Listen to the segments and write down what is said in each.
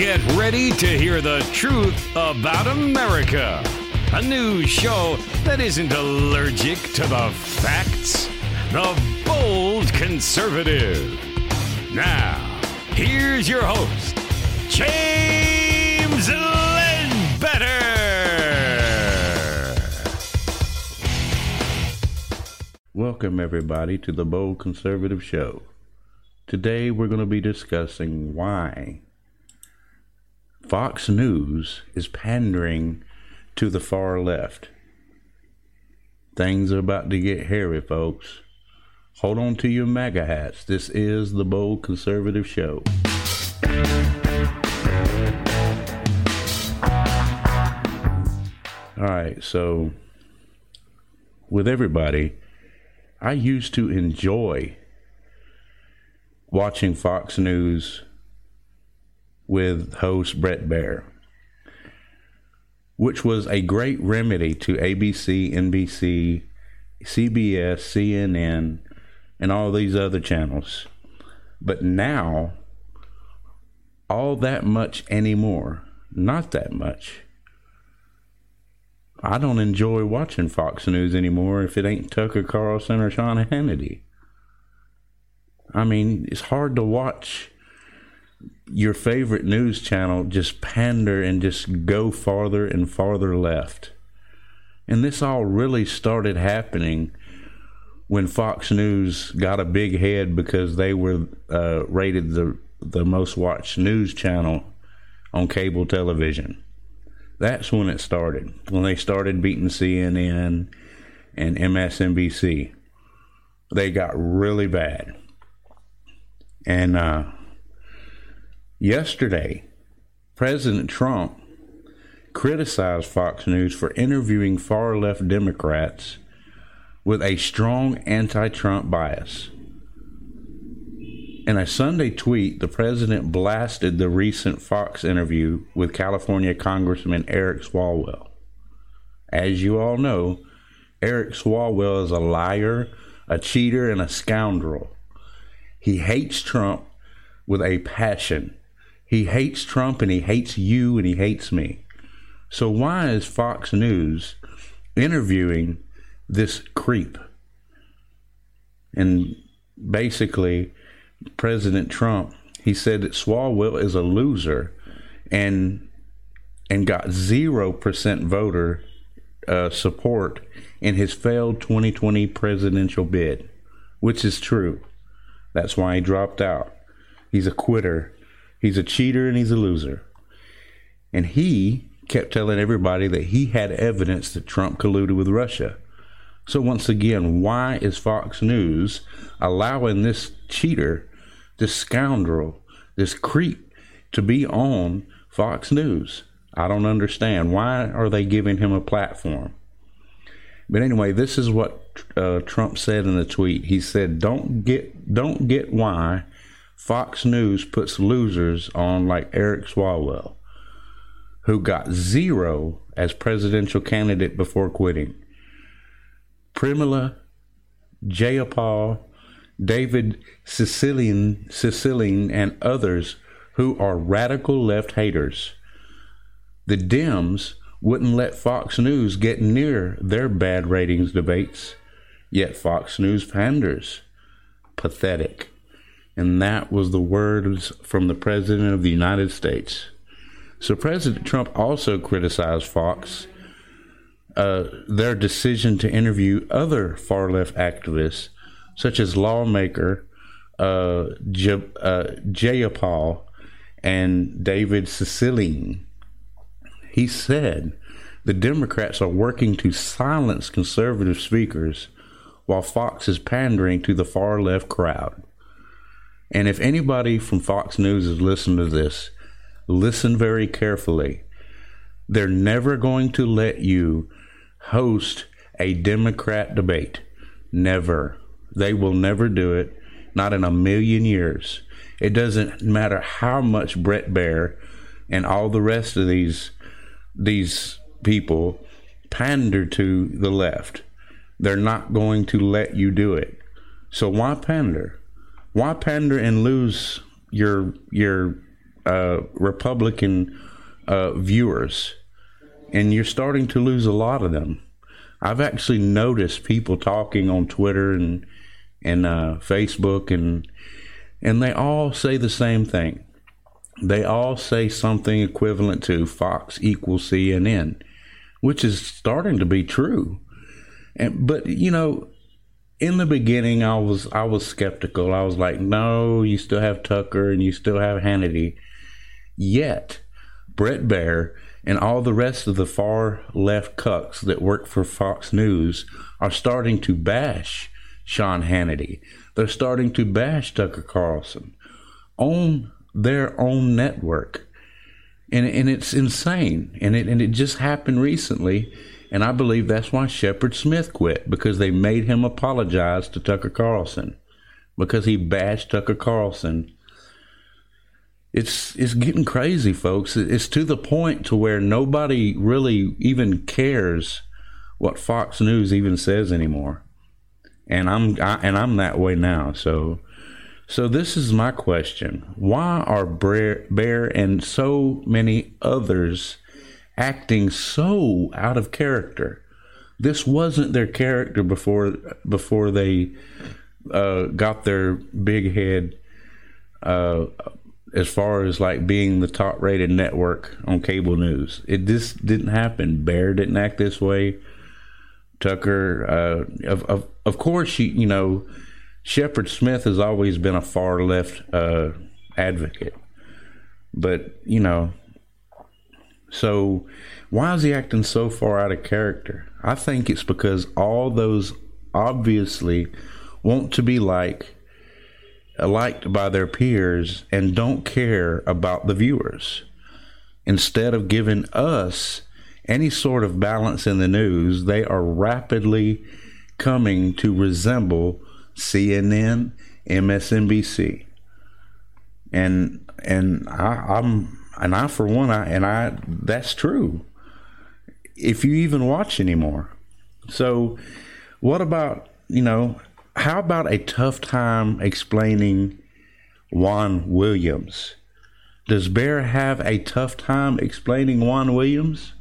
Get ready to hear the truth about America. A new show that isn't allergic to the facts. The Bold Conservative. Now, here's your host, James Ledbetter. Welcome, everybody, to the Bold Conservative Show. Today, we're going to be discussing why Fox News is pandering to the far left. Things are about to get hairy, folks. Hold on to your MAGA hats. This is the Bold Conservative Show. All right, so with everybody, I used to enjoy watching Fox News with host Bret Baier, which was a great remedy to ABC, NBC, CBS, CNN, and all these other channels. But now, all that much anymore, not that much. I don't enjoy watching Fox News anymore if it ain't Tucker Carlson or Sean Hannity. I mean, it's hard to watch your favorite news channel just pander and just go farther and farther left. And this all really started happening when Fox News got a big head because they were uh, rated the the most watched news channel on cable television. That's when it started. When they started beating CNN and MSNBC, they got really bad. And uh, yesterday, President Trump criticized Fox News for interviewing far left Democrats with a strong anti Trump bias. In a Sunday tweet, the president blasted the recent Fox interview with California Congressman Eric Swalwell. As you all know, Eric Swalwell is a liar, a cheater, and a scoundrel. He hates Trump with a passion. He hates Trump and he hates you and he hates me. So, why is Fox News interviewing this creep? And basically, President Trump, he said that Swalwell is a loser and and got zero percent voter uh, support in his failed 2020 presidential bid, which is true. That's why he dropped out. He's a quitter. He's a cheater and he's a loser. And he kept telling everybody that he had evidence that Trump colluded with Russia. So, once again, why is Fox News allowing this cheater, this scoundrel, this creep to be on Fox News? I don't understand. Why are they giving him a platform? But anyway, this is what uh, Trump said in the tweet. He said, "Don't get, don't get why Fox News puts losers on like Eric Swalwell, who got zero as presidential candidate before quitting." Pramila Jayapal, David Cicilline, Cicilline, and others who are radical left haters. The Dems wouldn't let Fox News get near their bad ratings debates, yet Fox News panders. Pathetic. And that was the words from the President of the United States. So President Trump also criticized Fox uh, their decision to interview other far left activists, such as lawmaker uh, uh, Jayapal and David Cicilline. He said the Democrats are working to silence conservative speakers while Fox is pandering to the far left crowd. And if anybody from Fox News is listening to this, listen very carefully. They're never going to let you host a Democrat debate. Never. They will never do it. Not in a million years. It doesn't matter how much Bret Baier and all the rest of these these people pander to the left. They're not going to let you do it. So why pander? Why pander and lose your your uh, Republican uh, viewers, and you're starting to lose a lot of them. I've actually noticed people talking on Twitter and and uh, Facebook, and and they all say the same thing. They all say something equivalent to Fox equals CNN, which is starting to be true. And but you know, in the beginning, I was I was skeptical. I was like, no, you still have Tucker and you still have Hannity. Yet, Bret Baier and all the rest of the far left cucks that work for Fox News are starting to bash Sean Hannity. They're starting to bash Tucker Carlson on their own network. And, and it's insane. And it, and it just happened recently. And I believe that's why Shepard Smith quit because they made him apologize to Tucker Carlson because he bashed Tucker Carlson. It's it's getting crazy, folks. It's to the point to where nobody really even cares what Fox News even says anymore. And I'm I, and I'm that way now. So so this is my question: Why are Baier and so many others acting so out of character? This wasn't their character before before they uh, got their big head. Uh, as far as like being the top rated network on cable news, it just didn't happen. Baier didn't act this way. Tucker, uh, of, of of course, you you know Shepard Smith has always been a far left uh, advocate, but you know, so why is he acting so far out of character? I think it's because all those obviously want to be like uh, liked by their peers and don't care about the viewers. Instead of giving us any sort of balance in the news, they are rapidly coming to resemble CNN, MSNBC, and and I, I'm and I for one, I and I that's true. If you even watch anymore, so what about you know how about a tough time explaining Juan Williams? Does Baier have a tough time explaining Juan Williams?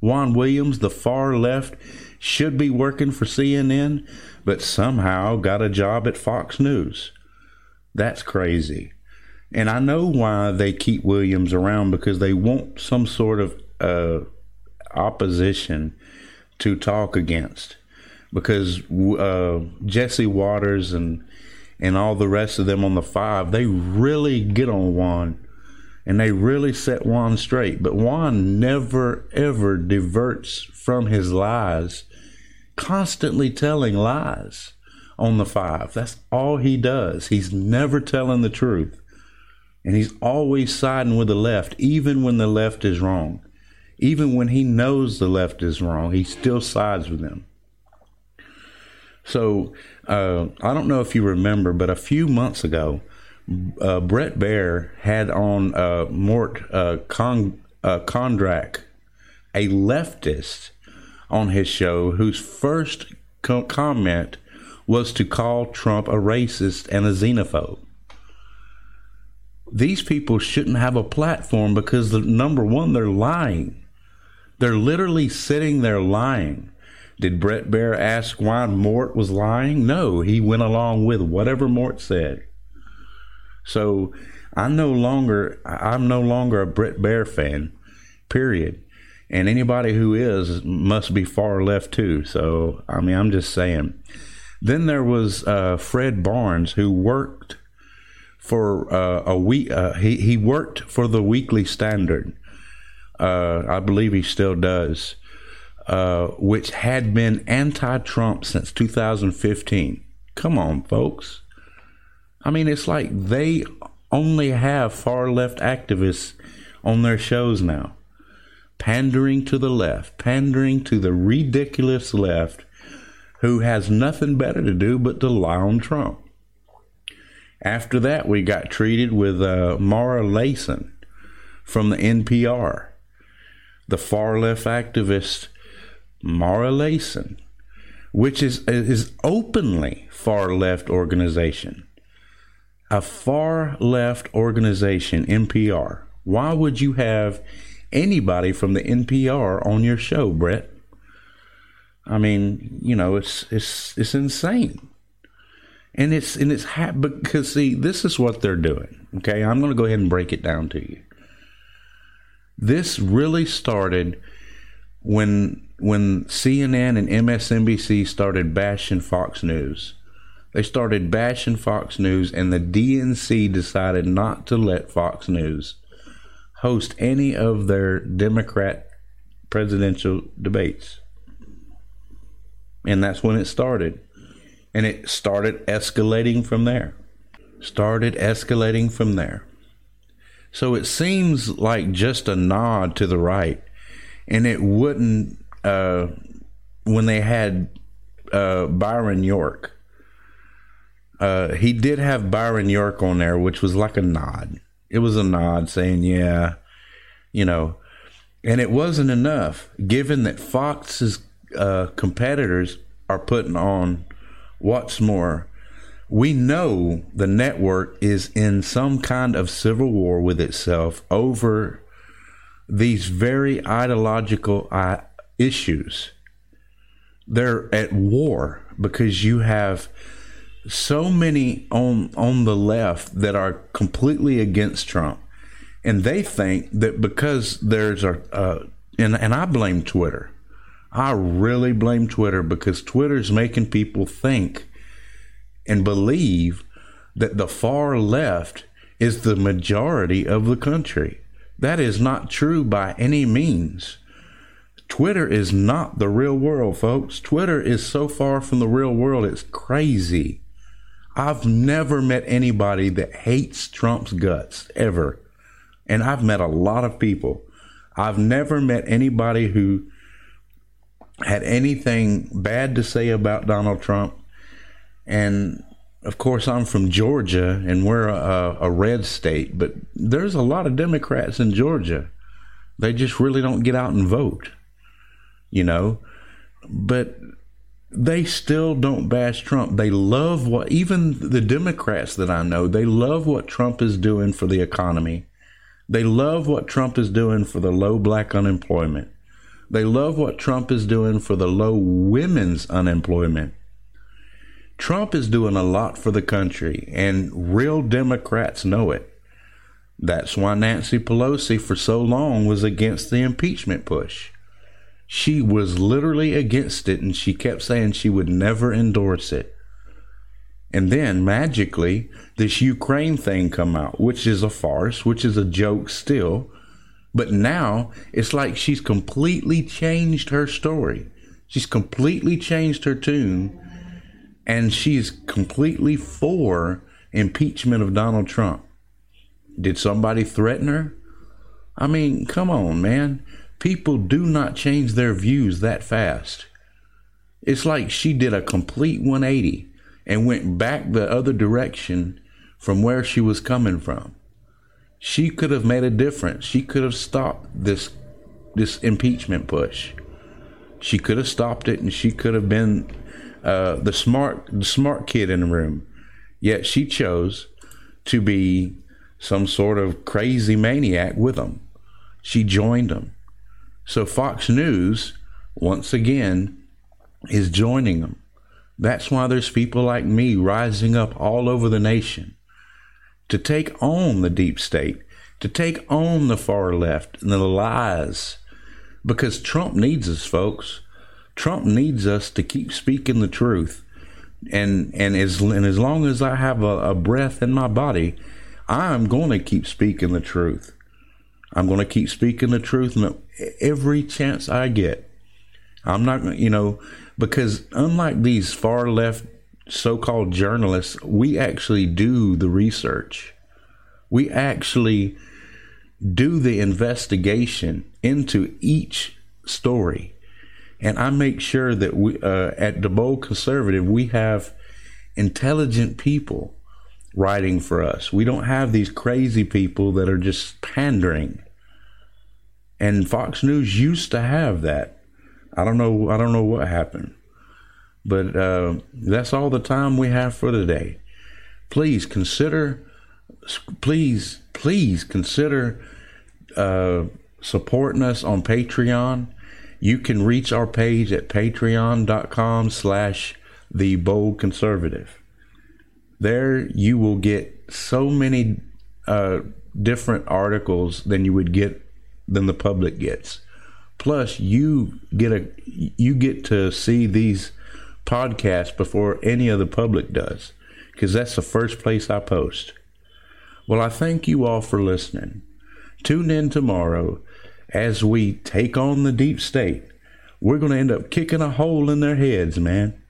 Juan Williams, the far left, should be working for CNN, but somehow got a job at Fox News. That's crazy. And I know why they keep Williams around because they want some sort of uh, opposition to talk against. Because uh, Jesse Watters and and all the rest of them on the five, they really get on Juan and they really set Juan straight. But Juan never ever diverts from his lies constantly telling lies on the five. That's all he does. He's never telling the truth. And he's always siding with the left, even when the left is wrong. Even when he knows the left is wrong, he still sides with them. So uh, I don't know if you remember, but a few months ago, uh, Bret Baier had on uh, Mort uh, Con- uh, Kondracke, a leftist on his show whose first co- comment was to call Trump a racist and a xenophobe. These people shouldn't have a platform because, the, number one, they're lying. They're literally sitting there lying. Did Bret Baier ask why Mort was lying? No, he went along with whatever Mort said. So I'm no longer I'm no longer a Bret Baier fan. Period and anybody who is must be far left too. So I mean, I'm just saying. Then there was uh, Fred Barnes who worked for uh, a week. Uh, he he worked for the Weekly Standard. Uh, I believe he still does, uh, which had been anti-Trump since 2015. Come on, folks. I mean, it's like they only have far left activists on their shows now pandering to the left, pandering to the ridiculous left who has nothing better to do but to lie on Trump. After that, we got treated with uh, Mara Liasson from the NPR, the far left activist Mara Liasson, which is is openly far left organization. a far left organization, NPR. Why would you have anybody from the NPR on your show, Bret? I mean, you know, it's it's it's insane, and it's and it's ha- because see, this is what they're doing. Okay, I'm going to go ahead and break it down to you. This really started when when CNN and MSNBC started bashing Fox News. They started bashing Fox News, and the DNC decided not to let Fox News host any of their Democrat presidential debates. And that's when it started. And it started escalating from there. Started escalating from there. So it seems like just a nod to the right. And it wouldn't, uh, when they had uh, Byron York, uh, he did have Byron York on there, which was like a nod. It was a nod saying, yeah, you know, and it wasn't enough given that Fox's uh, competitors are putting on what's more. We know the network is in some kind of civil war with itself over these very ideological uh, issues. They're at war because you have so many on on the left that are completely against Trump, and they think that because there's a uh, and and I blame Twitter. I really blame Twitter because Twitter's making people think and believe that the far left is the majority of the country. That is not true by any means. Twitter is not the real world, folks. Twitter is so far from the real world, it's crazy. I've never met anybody that hates Trump's guts ever. And I've met a lot of people. I've never met anybody who had anything bad to say about Donald Trump. And of course, I'm from Georgia and we're a, a, red state, but there's a lot of Democrats in Georgia. They just really don't get out and vote, you know. But they still don't bash Trump. They love what, even the Democrats that I know, they love what Trump is doing for the economy. They love what Trump is doing for the low black unemployment. They love what Trump is doing for the low women's unemployment. Trump is doing a lot for the country, and real Democrats know it. That's why Nancy Pelosi, for so long, was against the impeachment push. She was literally against it, and she kept saying she would never endorse it. And then magically, this Ukraine thing come out, which is a farce, which is a joke still, but now it's like she's completely changed her story. She's completely changed her tune and she's completely for impeachment of Donald Trump. Did somebody threaten her? I mean, come on, man. People do not change their views that fast. It's like she did a complete 180 and went back the other direction from where she was coming from she could have made a difference. She could have stopped this this impeachment push. She could have stopped it, and she could have been uh, the smart the smart kid in the room. Yet she chose to be some sort of crazy maniac with them. She joined them. So Fox News, once again, is joining them. That's why there's people like me rising up all over the nation to take on the deep state, to take on the far left and the lies. Because Trump needs us, folks. Trump needs us to keep speaking the truth. And and as and as long as I have a, a breath in my body, I'm going to keep speaking the truth. I'm going to keep speaking the truth every chance I get. I'm not, you know, because unlike these far left so called journalists, we actually do the research. We actually do the investigation into each story. And I make sure that we, uh, at the Bold Conservative, we have intelligent people writing for us. We don't have these crazy people that are just pandering. And Fox News used to have that. I don't know. I don't know what happened. But uh, that's all the time we have for today. please consider, please, please consider uh, supporting us on Patreon. You can reach our page at patreon.com slash the bold conservative. There you will get so many uh, different articles than you would get than the public gets. Plus, you get a you get to see these podcasts before any of the public does, because that's the first place I post. Well, I thank you all for listening. Tune in tomorrow as we take on the deep state. We're going to end up kicking a hole in their heads, man.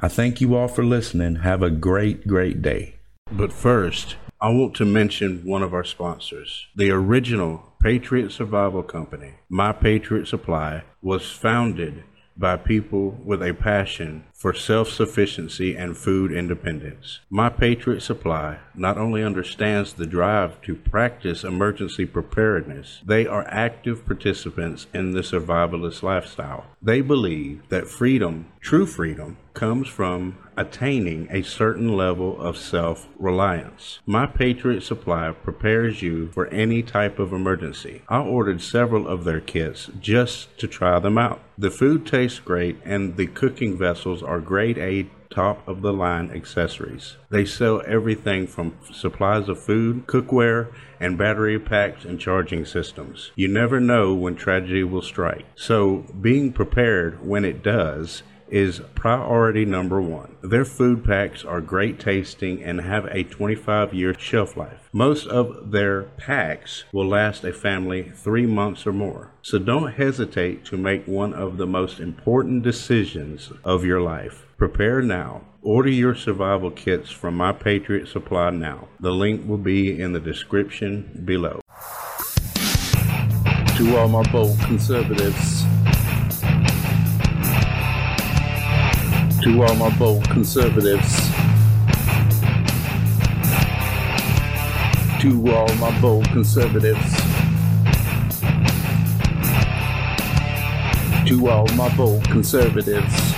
I thank you all for listening. Have a great, great day. But first, I want to mention one of our sponsors. The original Patriot Survival Company, My Patriot Supply, was founded by people with a passion for self sufficiency and food independence. My Patriot Supply not only understands the drive to practice emergency preparedness, they are active participants in the survivalist lifestyle. They believe that freedom, true freedom, comes from attaining a certain level of self reliance. My Patriot Supply prepares you for any type of emergency. I ordered several of their kits just to try them out. The food tastes great and the cooking vessels are grade A top of the line accessories. They sell everything from supplies of food, cookware, and battery packs and charging systems. You never know when tragedy will strike. So, being prepared when it does is priority number one. Their food packs are great tasting and have a 25 year shelf life. Most of their packs will last a family three months or more. So don't hesitate to make one of the most important decisions of your life. Prepare now. Order your survival kits from My Patriot Supply now. The link will be in the description below. To all my bold conservatives, to all my bold conservatives, to all my bold conservatives, to all my bold conservatives.